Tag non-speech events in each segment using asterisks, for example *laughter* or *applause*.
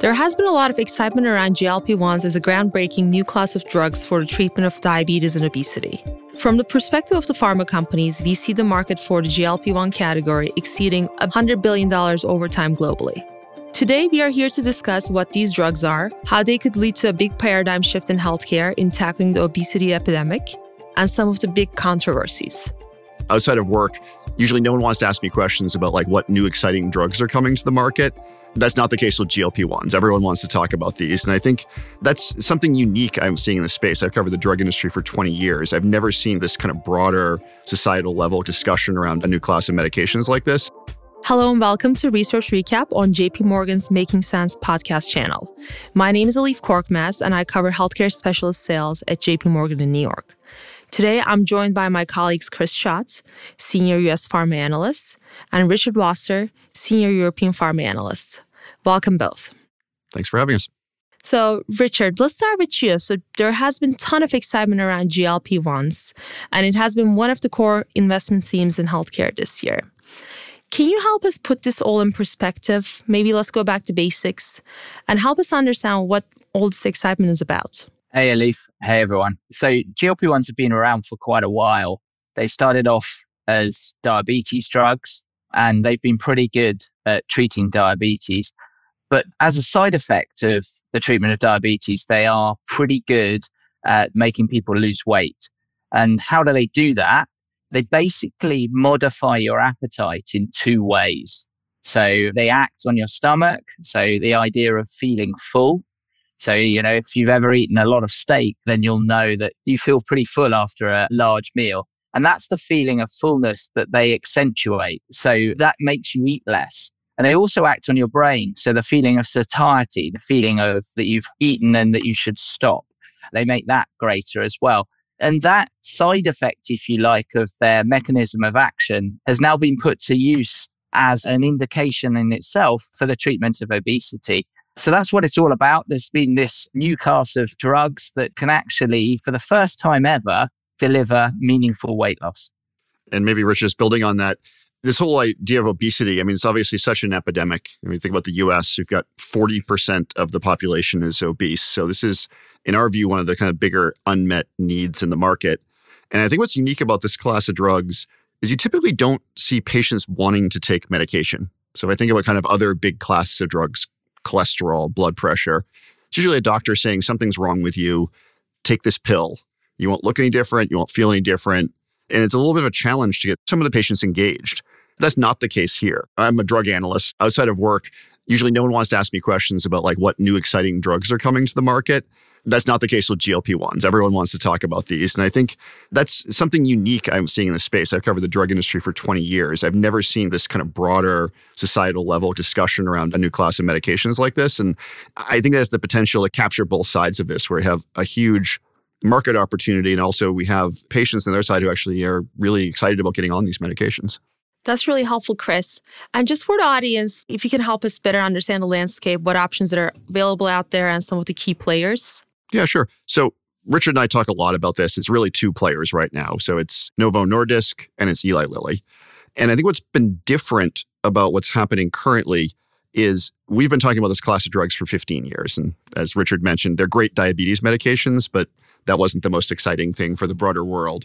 There has been a lot of excitement around GLP 1s as a groundbreaking new class of drugs for the treatment of diabetes and obesity. From the perspective of the pharma companies, we see the market for the GLP 1 category exceeding $100 billion over time globally. Today, we are here to discuss what these drugs are, how they could lead to a big paradigm shift in healthcare in tackling the obesity epidemic, and some of the big controversies. Outside of work, usually no one wants to ask me questions about like what new exciting drugs are coming to the market. That's not the case with GLP 1s. Everyone wants to talk about these. And I think that's something unique I'm seeing in the space. I've covered the drug industry for 20 years. I've never seen this kind of broader societal level discussion around a new class of medications like this. Hello and welcome to Research Recap on JP Morgan's Making Sense podcast channel. My name is Elif Korkmaz and I cover healthcare specialist sales at JP Morgan in New York. Today, I'm joined by my colleagues Chris Schott, Senior U.S. Pharma Analyst, and Richard Vosser, Senior European Pharma Analyst. Welcome both. Thanks for having us. So, Richard, let's start with you. So, there has been a ton of excitement around GLP 1s, and it has been one of the core investment themes in healthcare this year. Can you help us put this all in perspective? Maybe let's go back to basics and help us understand what all this excitement is about. Hey, Elif. Hey, everyone. So, GLP 1s have been around for quite a while. They started off as diabetes drugs, and they've been pretty good at treating diabetes. But as a side effect of the treatment of diabetes, they are pretty good at making people lose weight. And how do they do that? They basically modify your appetite in two ways. So they act on your stomach. So the idea of feeling full so, you know, if you've ever eaten a lot of steak, then you'll know that you feel pretty full after a large meal. And that's the feeling of fullness that they accentuate. So that makes you eat less. And they also act on your brain. So the feeling of satiety, the feeling of that you've eaten and that you should stop, they make that greater as well. And that side effect, if you like, of their mechanism of action has now been put to use as an indication in itself for the treatment of obesity. So that's what it's all about. There's been this new class of drugs that can actually, for the first time ever, deliver meaningful weight loss. And maybe Rich, just building on that, this whole idea of obesity, I mean, it's obviously such an epidemic. I mean, think about the US, you've got 40% of the population is obese. So this is, in our view, one of the kind of bigger unmet needs in the market. And I think what's unique about this class of drugs is you typically don't see patients wanting to take medication. So if I think about kind of other big classes of drugs, cholesterol, blood pressure. It's usually a doctor saying something's wrong with you. Take this pill. You won't look any different. You won't feel any different. And it's a little bit of a challenge to get some of the patients engaged. That's not the case here. I'm a drug analyst outside of work. Usually no one wants to ask me questions about like what new exciting drugs are coming to the market. That's not the case with GLP 1s. Everyone wants to talk about these. And I think that's something unique I'm seeing in the space. I've covered the drug industry for 20 years. I've never seen this kind of broader societal level discussion around a new class of medications like this. And I think that's the potential to capture both sides of this, where we have a huge market opportunity and also we have patients on their side who actually are really excited about getting on these medications. That's really helpful, Chris. And just for the audience, if you can help us better understand the landscape, what options that are available out there, and some of the key players. Yeah, sure. So Richard and I talk a lot about this. It's really two players right now. So it's Novo Nordisk and it's Eli Lilly. And I think what's been different about what's happening currently is we've been talking about this class of drugs for 15 years. And as Richard mentioned, they're great diabetes medications, but that wasn't the most exciting thing for the broader world.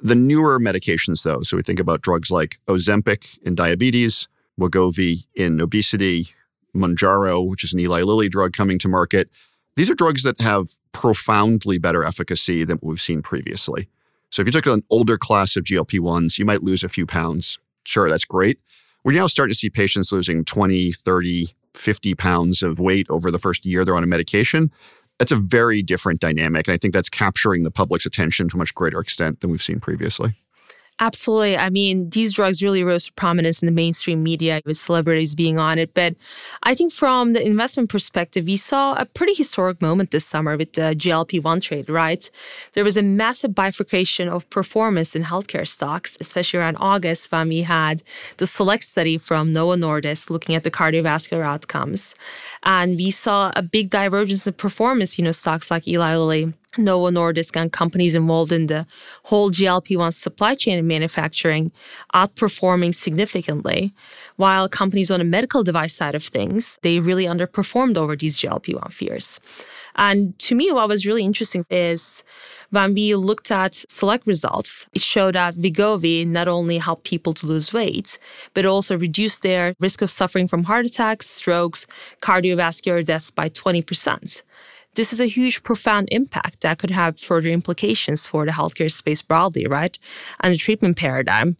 The newer medications, though, so we think about drugs like Ozempic in diabetes, Wegovy in obesity, Mounjaro, which is an Eli Lilly drug coming to market, these are drugs that have profoundly better efficacy than what we've seen previously. So if you took an older class of GLP 1s, you might lose a few pounds. Sure, that's great. We're now starting to see patients losing 20, 30, 50 pounds of weight over the first year they're on a medication. That's a very different dynamic. And I think that's capturing the public's attention to a much greater extent than we've seen previously. Absolutely. I mean, these drugs really rose to prominence in the mainstream media with celebrities being on it. But I think from the investment perspective, we saw a pretty historic moment this summer with the GLP 1 trade, right? There was a massive bifurcation of performance in healthcare stocks, especially around August when we had the select study from Novo Nordisk looking at the cardiovascular outcomes. And we saw a big divergence in performance, you know, stocks like Eli Lilly Novo Nordisk and companies involved in the whole GLP 1 supply chain and manufacturing outperforming significantly, while companies on the medical device side of things, they really underperformed over these GLP 1 fears. And to me, what was really interesting is when we looked at select results, it showed that Wegovy not only helped people to lose weight, but also reduced their risk of suffering from heart attacks, strokes, cardiovascular deaths by 20% this is a huge, profound impact that could have further implications for the healthcare space broadly, right? And the treatment paradigm.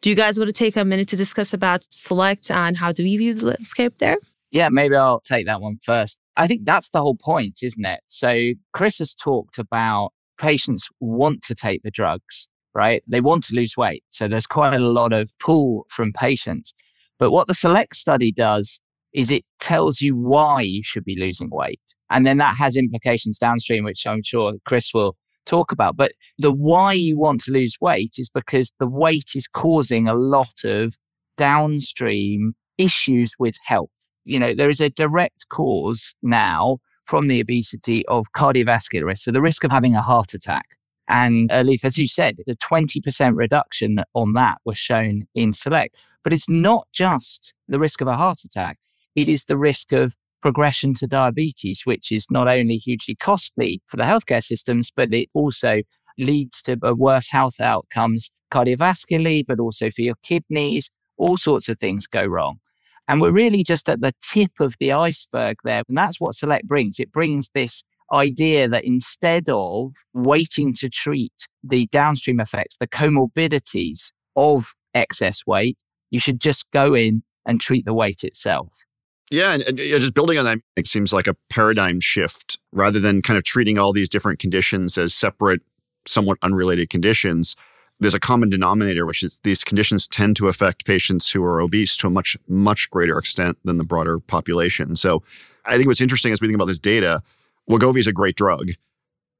Do you guys want to take a minute to discuss about Select and how do we view the landscape there? Yeah, maybe I'll take that one first. I think that's the whole point, isn't it? So Chris has talked about patients want to take the drugs, right? They want to lose weight. So there's quite a lot of pull from patients. But what the Select study does is it tells you why you should be losing weight. And then that has implications downstream, which I'm sure Chris will talk about. But the why you want to lose weight is because the weight is causing a lot of downstream issues with health. You know, there is a direct cause now from the obesity of cardiovascular risk. So the risk of having a heart attack. And uh, Leith, as you said, the 20% reduction on that was shown in Select. But it's not just the risk of a heart attack. It is the risk of progression to diabetes, which is not only hugely costly for the healthcare systems, but it also leads to uh, worse health outcomes cardiovascularly, but also for your kidneys. All sorts of things go wrong. And we're really just at the tip of the iceberg there. And that's what Select brings. It brings this idea that instead of waiting to treat the downstream effects, the comorbidities of excess weight, you should just go in and treat the weight itself. Yeah, and, and just building on that, it seems like a paradigm shift rather than kind of treating all these different conditions as separate, somewhat unrelated conditions. There's a common denominator, which is these conditions tend to affect patients who are obese to a much, much greater extent than the broader population. So I think what's interesting as we think about this data, Wegovy is a great drug.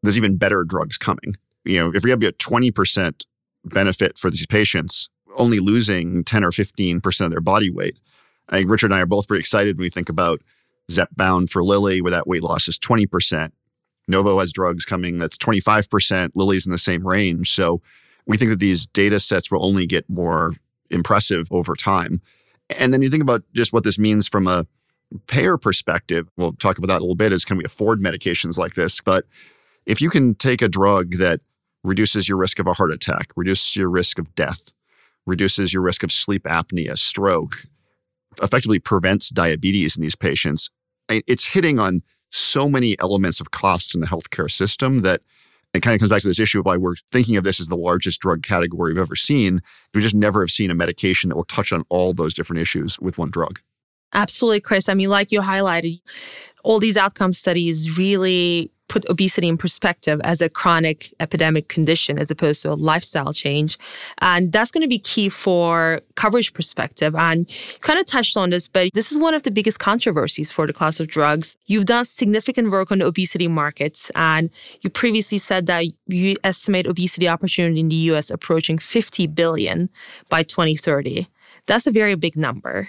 There's even better drugs coming. You know, if we have a 20% benefit for these patients, only losing 10 or 15% of their body weight, I think Richard and I are both pretty excited when we think about Zepbound for Lilly, where that weight loss is 20%. Novo has drugs coming that's 25%. Lilly's in the same range. So we think that these data sets will only get more impressive over time. And then you think about just what this means from a payer perspective. We'll talk about that a little bit. Is can we afford medications like this? But if you can take a drug that reduces your risk of a heart attack, reduces your risk of death, reduces your risk of sleep apnea, stroke, effectively prevents diabetes in these patients, it's hitting on so many elements of cost in the healthcare system that it kind of comes back to this issue of why we're thinking of this as the largest drug category we've ever seen. We just never have seen a medication that will touch on all those different issues with one drug. Absolutely, Chris. I mean, like you highlighted, all these outcome studies really put obesity in perspective as a chronic epidemic condition as opposed to a lifestyle change. And that's going to be key for coverage perspective. And you kind of touched on this, but this is one of the biggest controversies for the class of drugs. You've done significant work on the obesity markets, and you previously said that you estimate obesity opportunity in the US approaching 50 billion by 2030. That's a very big number.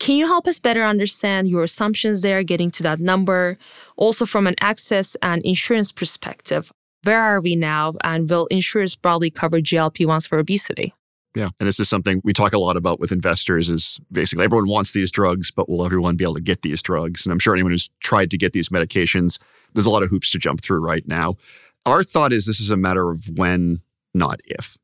Can you help us better understand your assumptions there, getting to that number? Also, from an access and insurance perspective, where are we now? And will insurers broadly cover GLP 1s for obesity? Yeah. And this is something we talk a lot about with investors is basically everyone wants these drugs, but will everyone be able to get these drugs? And I'm sure anyone who's tried to get these medications, there's a lot of hoops to jump through right now. Our thought is this is a matter of when, not if.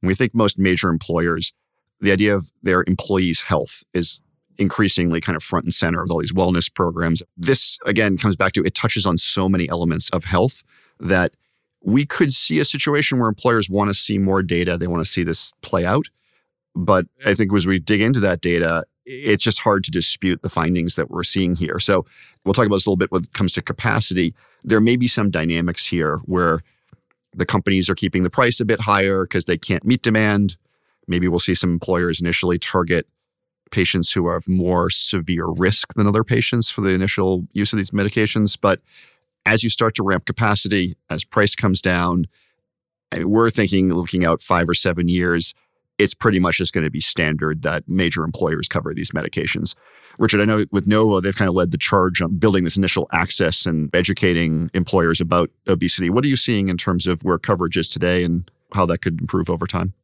we think most major employers, the idea of their employees' health is increasingly kind of front and center with all these wellness programs. This, again, comes back to it touches on so many elements of health that we could see a situation where employers want to see more data. They want to see this play out. But I think as we dig into that data, it's just hard to dispute the findings that we're seeing here. So we'll talk about this a little bit when it comes to capacity. There may be some dynamics here where the companies are keeping the price a bit higher because they can't meet demand. Maybe we'll see some employers initially target patients who have more severe risk than other patients for the initial use of these medications. But as you start to ramp capacity, as price comes down, we're thinking looking out five or seven years, it's pretty much just going to be standard that major employers cover these medications. Richard, I know with Novo, they've kind of led the charge on building this initial access and educating employers about obesity. What are you seeing in terms of where coverage is today and how that could improve over time?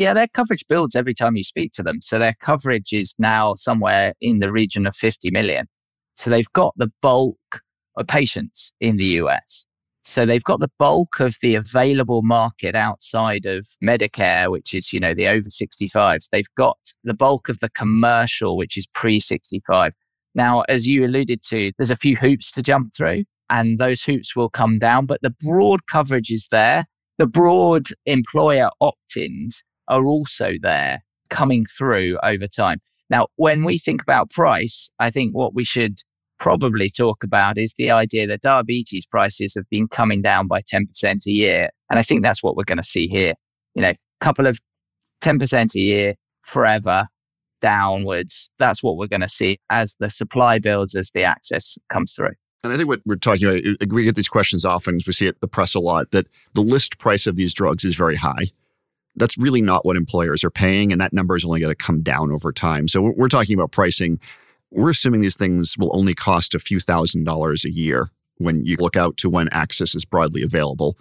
Yeah, their coverage builds every time you speak to them. So their coverage is now somewhere in the region of 50 million. So they've got the bulk of patients in the US. So they've got the bulk of the available market outside of Medicare, which is, you know, the over 65s. They've got the bulk of the commercial, which is pre 65. Now, as you alluded to, there's a few hoops to jump through and those hoops will come down, but the broad coverage is there. The broad employer opt ins are also there coming through over time. Now, when we think about price, I think what we should probably talk about is the idea that diabetes prices have been coming down by 10% a year. And I think that's what we're going to see here. You know, couple of 10% a year forever downwards. That's what we're going to see as the supply builds, as the access comes through. And I think what we're talking about, we get these questions often, as we see it the press a lot, that the list price of these drugs is very high. That's really not what employers are paying, and that number is only going to come down over time. So we're talking about pricing we're assuming these things will only cost a few thousand dollars a year when you look out to when access is broadly available.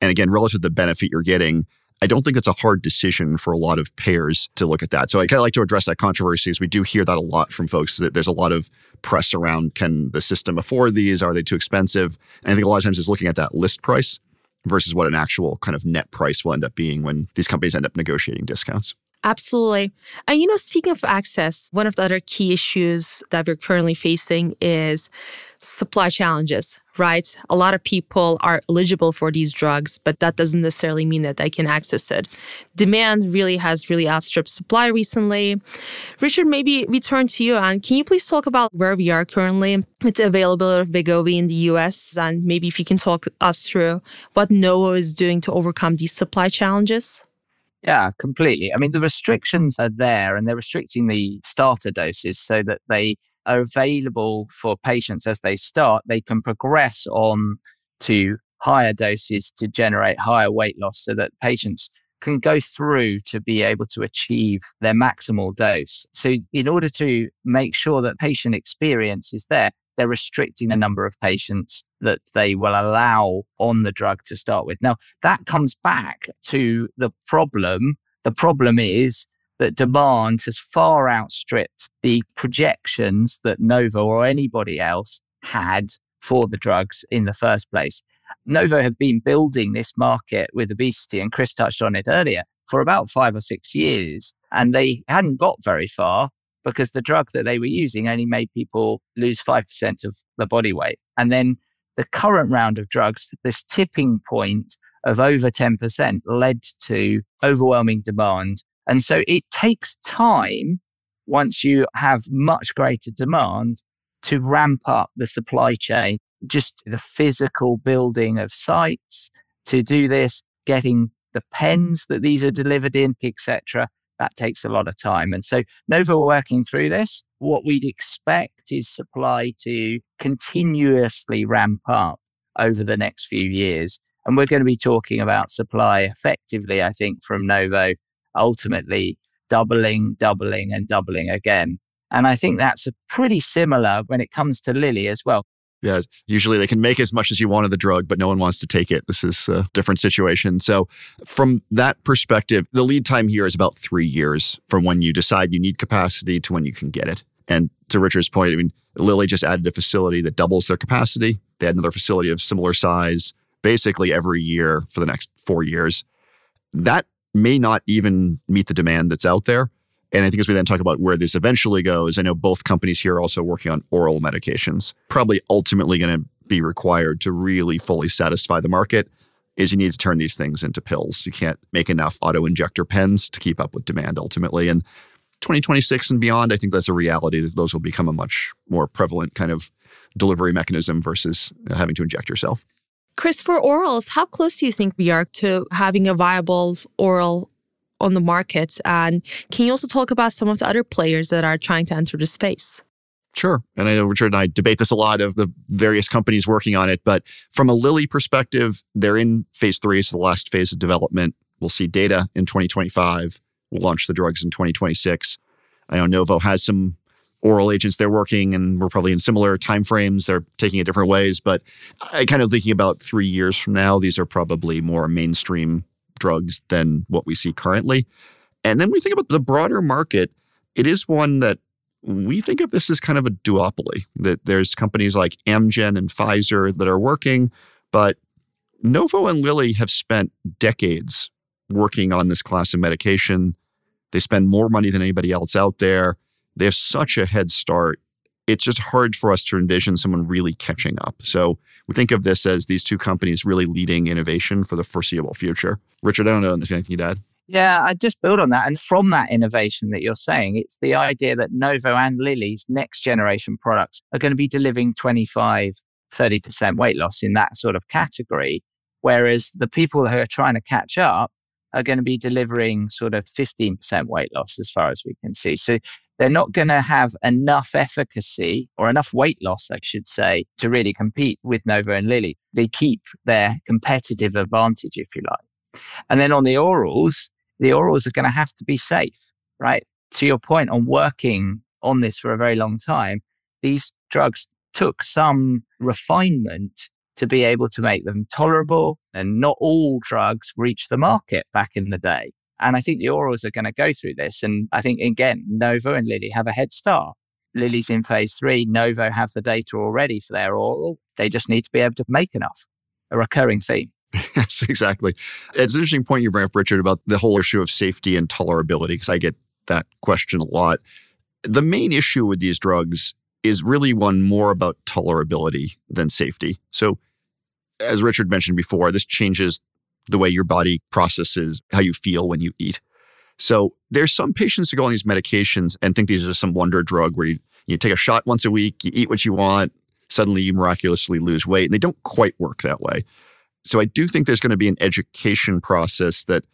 And again, relative to the benefit you're getting, I don't think it's a hard decision for a lot of payers to look at that. So I kind of like to address that controversy as we do hear that a lot from folks that there's a lot of press around can the system afford these? Are they too expensive? And I think a lot of times is looking at that list price versus what an actual kind of net price will end up being when these companies end up negotiating discounts. Absolutely. And you know, speaking of access, one of the other key issues that we're currently facing is supply challenges, right? A lot of people are eligible for these drugs, but that doesn't necessarily mean that they can access it. Demand really has really outstripped supply recently. Richard, maybe we turn to you and can you please talk about where we are currently with the availability of Wegovy in the US and maybe if you can talk us through what Novo is doing to overcome these supply challenges? Yeah, completely. I mean, the restrictions are there and they're restricting the starter doses so that they are available for patients as they start. They can progress on to higher doses to generate higher weight loss so that patients can go through to be able to achieve their maximal dose. So, in order to make sure that patient experience is there, they're restricting the number of patients that they will allow on the drug to start with. Now, that comes back to the problem. The problem is that demand has far outstripped the projections that Novo or anybody else had for the drugs in the first place. Novo have been building this market with obesity, and Chris touched on it earlier, for about five or six years. And they hadn't got very far because the drug that they were using only made people lose 5% of the body weight. And then the current round of drugs, this tipping point of over 10% led to overwhelming demand. And so it takes time once you have much greater demand to ramp up the supply chain, just the physical building of sites to do this, getting the pens that these are delivered in, etc that takes a lot of time. And so Novo working through this. What we'd expect is supply to continuously ramp up over the next few years. And we're going to be talking about supply effectively, I think, from Novo, ultimately doubling, doubling, and doubling again. And I think that's pretty similar when it comes to Lilly as well. Yeah, usually they can make as much as you want of the drug, but no one wants to take it. This is a different situation. So, from that perspective, the lead time here is about three years from when you decide you need capacity to when you can get it. And to Richard's point, I mean, Lilly just added a facility that doubles their capacity. They had another facility of similar size basically every year for the next four years. That may not even meet the demand that's out there. And I think as we then talk about where this eventually goes, I know both companies here are also working on oral medications, probably ultimately going to be required to really fully satisfy the market is you need to turn these things into pills. You can't make enough auto injector pens to keep up with demand ultimately. And 2026 and beyond, I think that's a reality that those will become a much more prevalent kind of delivery mechanism versus having to inject yourself. Chris, for orals, how close do you think we are to having a viable oral on the market? And can you also talk about some of the other players that are trying to enter the space? Sure. And I know Richard and I debate this a lot of the various companies working on it. But from a Lilly perspective, they're in phase three, so the last phase of development. We'll see data in 2025. We'll launch the drugs in 2026. I know Novo has some oral agents they're working and we're probably in similar timeframes. They're taking it different ways, but I kind of thinking about three years from now, these are probably more mainstream drugs than what we see currently. And then we think about the broader market. It is one that we think of this as kind of a duopoly, that there's companies like Amgen and Pfizer that are working, but Novo and Lilly have spent decades working on this class of medication. They spend more money than anybody else out there. They have such a head start. It's just hard for us to envision someone really catching up. So we think of this as these two companies really leading innovation for the foreseeable future. Richard, I don't know if anything you'd add. Yeah, I just build on that. And from that innovation that you're saying, it's the idea that Novo and Lilly's next generation products are going to be delivering 25, 30% weight loss in that sort of category. Whereas the people who are trying to catch up are going to be delivering sort of 15% weight loss as far as we can see. So they're not going to have enough efficacy or enough weight loss, I should say, to really compete with Novo and Lilly. They keep their competitive advantage, if you like. And then on the orals, the orals are going to have to be safe, right? To your point on working on this for a very long time, these drugs took some refinement to be able to make them tolerable. And not all drugs reach the market back in the day. And I think the orals are going to go through this. And I think, again, Novo and Lilly have a head start. Lilly's in phase three. Novo have the data already for their oral. They just need to be able to make enough. A recurring theme. *laughs* yes, exactly. It's an interesting point you bring up, Richard, about the whole issue of safety and tolerability, because I get that question a lot. The main issue with these drugs is really one more about tolerability than safety. So, as Richard mentioned before, this changes the way your body processes how you feel when you eat. So there's some patients who go on these medications and think these are some wonder drug where you, you take a shot once a week, you eat what you want, suddenly you miraculously lose weight. And they don't quite work that way. So I do think there's going to be an education process that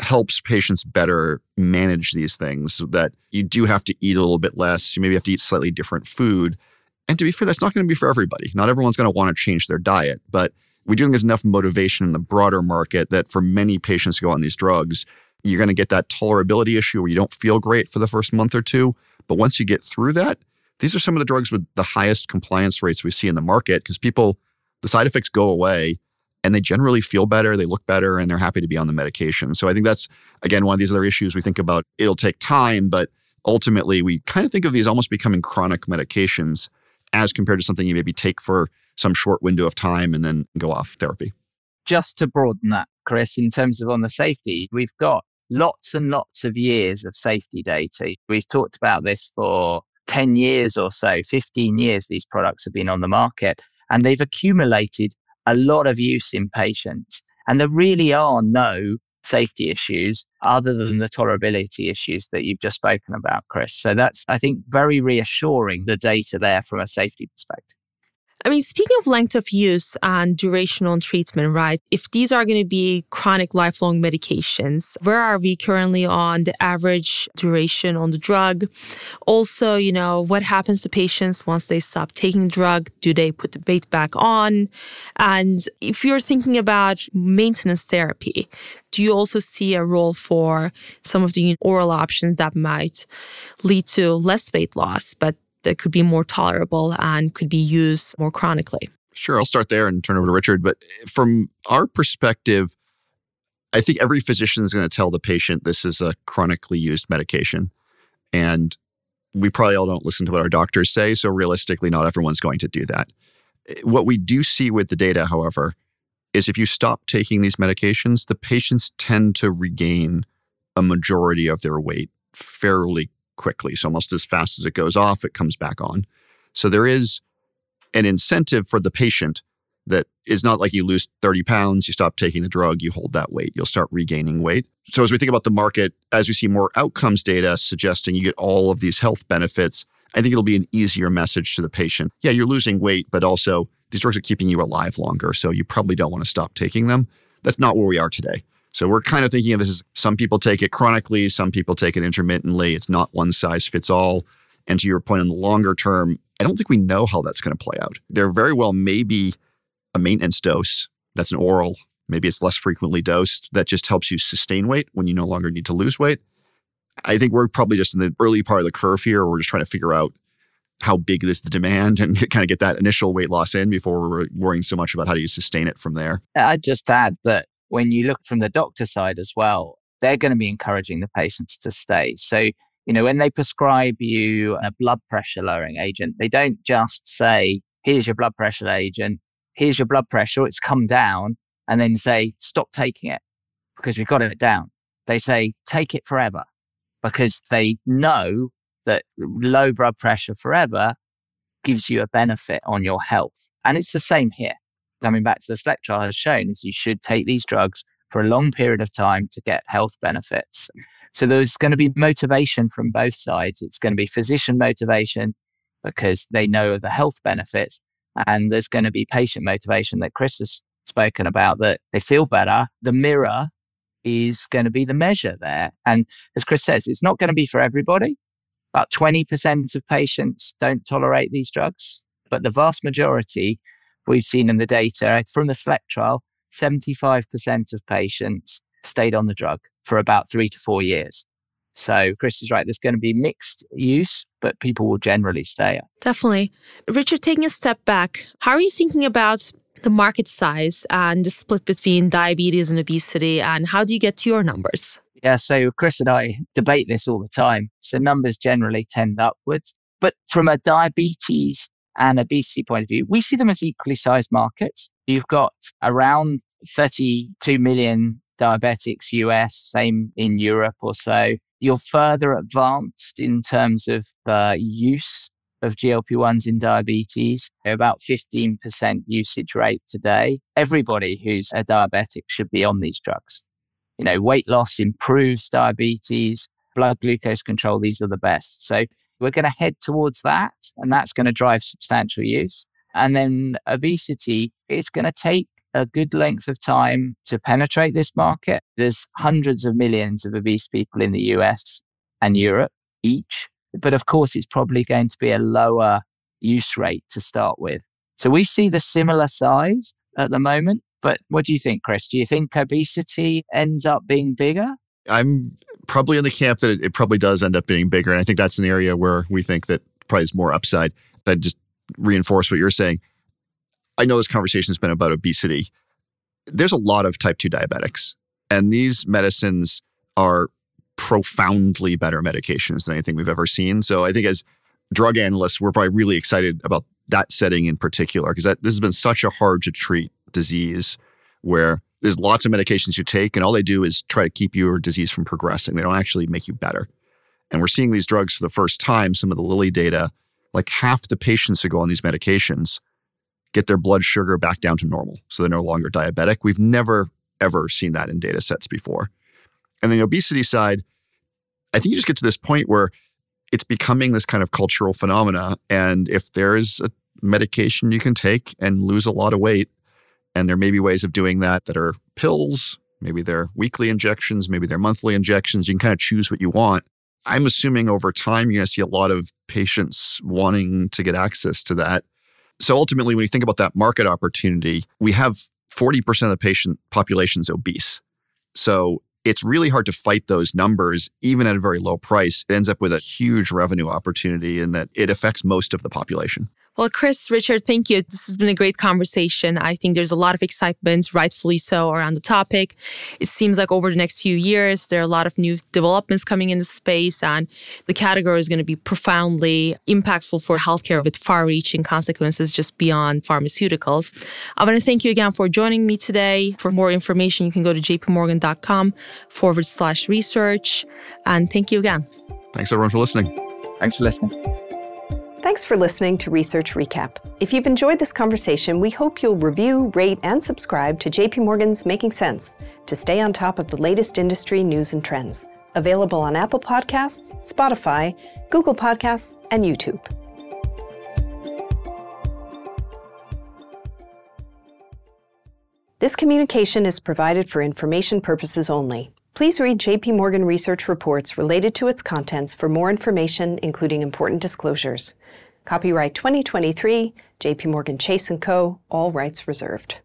helps patients better manage these things so that you do have to eat a little bit less. You maybe have to eat slightly different food. And to be fair, that's not going to be for everybody. Not everyone's going to want to change their diet, but we do think there's enough motivation in the broader market that for many patients who go on these drugs, you're going to get that tolerability issue where you don't feel great for the first month or two. But once you get through that, these are some of the drugs with the highest compliance rates we see in the market because people, the side effects go away and they generally feel better, they look better, and they're happy to be on the medication. So I think that's, again, one of these other issues we think about. It'll take time, but ultimately we kind of think of these almost becoming chronic medications as compared to something you maybe take for some short window of time and then go off therapy. Just to broaden that, Chris, in terms of on the safety, we've got lots and lots of years of safety data. We've talked about this for 10 years or so, 15 years, these products have been on the market and they've accumulated a lot of use in patients. And there really are no safety issues other than the tolerability issues that you've just spoken about, Chris. So that's, I think, very reassuring, the data there from a safety perspective. I mean, speaking of length of use and duration on treatment, right? If these are going to be chronic lifelong medications, where are we currently on the average duration on the drug? Also, you know, what happens to patients once they stop taking the drug? Do they put the weight back on? And if you're thinking about maintenance therapy, do you also see a role for some of the oral options that might lead to less weight loss, but that could be more tolerable and could be used more chronically? Sure, I'll start there and turn over to Richard. But from our perspective, I think every physician is going to tell the patient this is a chronically used medication. And we probably all don't listen to what our doctors say. So realistically, not everyone's going to do that. What we do see with the data, however, is if you stop taking these medications, the patients tend to regain a majority of their weight fairly quickly. So almost as fast as it goes off, it comes back on. So there is an incentive for the patient that is not like you lose 30 pounds, you stop taking the drug, you hold that weight, you'll start regaining weight. So as we think about the market, as we see more outcomes data suggesting you get all of these health benefits, I think it'll be an easier message to the patient. Yeah, you're losing weight, but also these drugs are keeping you alive longer. So you probably don't want to stop taking them. That's not where we are today. So we're kind of thinking of this as some people take it chronically, some people take it intermittently. It's not one size fits all. And to your point, in the longer term, I don't think we know how that's going to play out. There very well may be a maintenance dose that's an oral. Maybe it's less frequently dosed that just helps you sustain weight when you no longer need to lose weight. I think we're probably just in the early part of the curve here. We're just trying to figure out how big is the demand *laughs* and kind of get that initial weight loss in before we're worrying so much about how do you sustain it from there. I'd just add that when you look from the doctor side as well, they're going to be encouraging the patients to stay. So, you know, when they prescribe you a blood pressure lowering agent, they don't just say, here's your blood pressure agent, here's your blood pressure, it's come down, and then say, stop taking it because we've got it down. They say, take it forever because they know that low blood pressure forever gives you a benefit on your health. And it's the same here. Coming back to the SELECT trial has shown is you should take these drugs for a long period of time to get health benefits. So there's going to be motivation from both sides. It's going to be physician motivation because they know of the health benefits. And there's going to be patient motivation that Chris has spoken about that they feel better. The mirror is going to be the measure there. And as Chris says, it's not going to be for everybody. About 20% of patients don't tolerate these drugs, but the vast majority we've seen in the data from the SELECT trial, 75% of patients stayed on the drug for about three to four years. So Chris is right. There's going to be mixed use, but people will generally stay. Definitely. Richard, taking a step back, how are you thinking about the market size and the split between diabetes and obesity, and how do you get to your numbers? Yeah, so Chris and I debate this all the time. So numbers generally tend upwards. But from a diabetes and obesity point of view, we see them as equally sized markets. You've got around 32 million diabetics US, same in Europe or so. You're further advanced in terms of the use of GLP 1s in diabetes, about 15% usage rate today. Everybody who's a diabetic should be on these drugs you know, weight loss improves diabetes, blood glucose control. These are the best. So we're going to head towards that, and that's going to drive substantial use. And then obesity, it's going to take a good length of time to penetrate this market. There's hundreds of millions of obese people in the US and Europe each. But of course, it's probably going to be a lower use rate to start with. So we see the similar size at the moment, but what do you think, Chris? Do you think obesity ends up being bigger? I'm probably in the camp that it, probably does end up being bigger. And I think that's an area where we think that probably is more upside. But just reinforce what you're saying. I know this conversation has been about obesity. There's a lot of type 2 diabetics, and these medicines are profoundly better medications than anything we've ever seen. So I think as drug analysts, we're probably really excited about that setting in particular because this has been such a hard to treat disease where there's lots of medications you take and all they do is try to keep your disease from progressing. They don't actually make you better. And we're seeing these drugs for the first time, some of the Lilly data, like half the patients who go on these medications get their blood sugar back down to normal. So they're no longer diabetic. We've never, ever seen that in data sets before. And then the obesity side, I think you just get to this point where it's becoming this kind of cultural phenomena. And if there is a medication you can take and lose a lot of weight, and there may be ways of doing that that are pills, maybe they're weekly injections, maybe they're monthly injections. You can kind of choose what you want. I'm assuming over time, you're going to see a lot of patients wanting to get access to that. So ultimately, when you think about that market opportunity, we have 40% of the patient population is obese. So it's really hard to fight those numbers, even at a very low price. It ends up with a huge revenue opportunity in that it affects most of the population. Well, Chris, Richard, thank you. This has been a great conversation. I think there's a lot of excitement, rightfully so, around the topic. It seems like over the next few years, there are a lot of new developments coming in the space, and the category is going to be profoundly impactful for healthcare with far reaching consequences just beyond pharmaceuticals. I want to thank you again for joining me today. For more information, you can go to jpmorgan.com forward slash research. And thank you again. Thanks, everyone, for listening. Thanks for listening. Thanks for listening to Research Recap. If you've enjoyed this conversation, we hope you'll review, rate, and subscribe to JP Morgan's Making Sense to stay on top of the latest industry news and trends. Available on Apple Podcasts, Spotify, Google Podcasts, and YouTube. This communication is provided for information purposes only. Please read JP Morgan research reports related to its contents for more information, including important disclosures. Copyright 2023, JP Morgan Chase & Co., all rights reserved.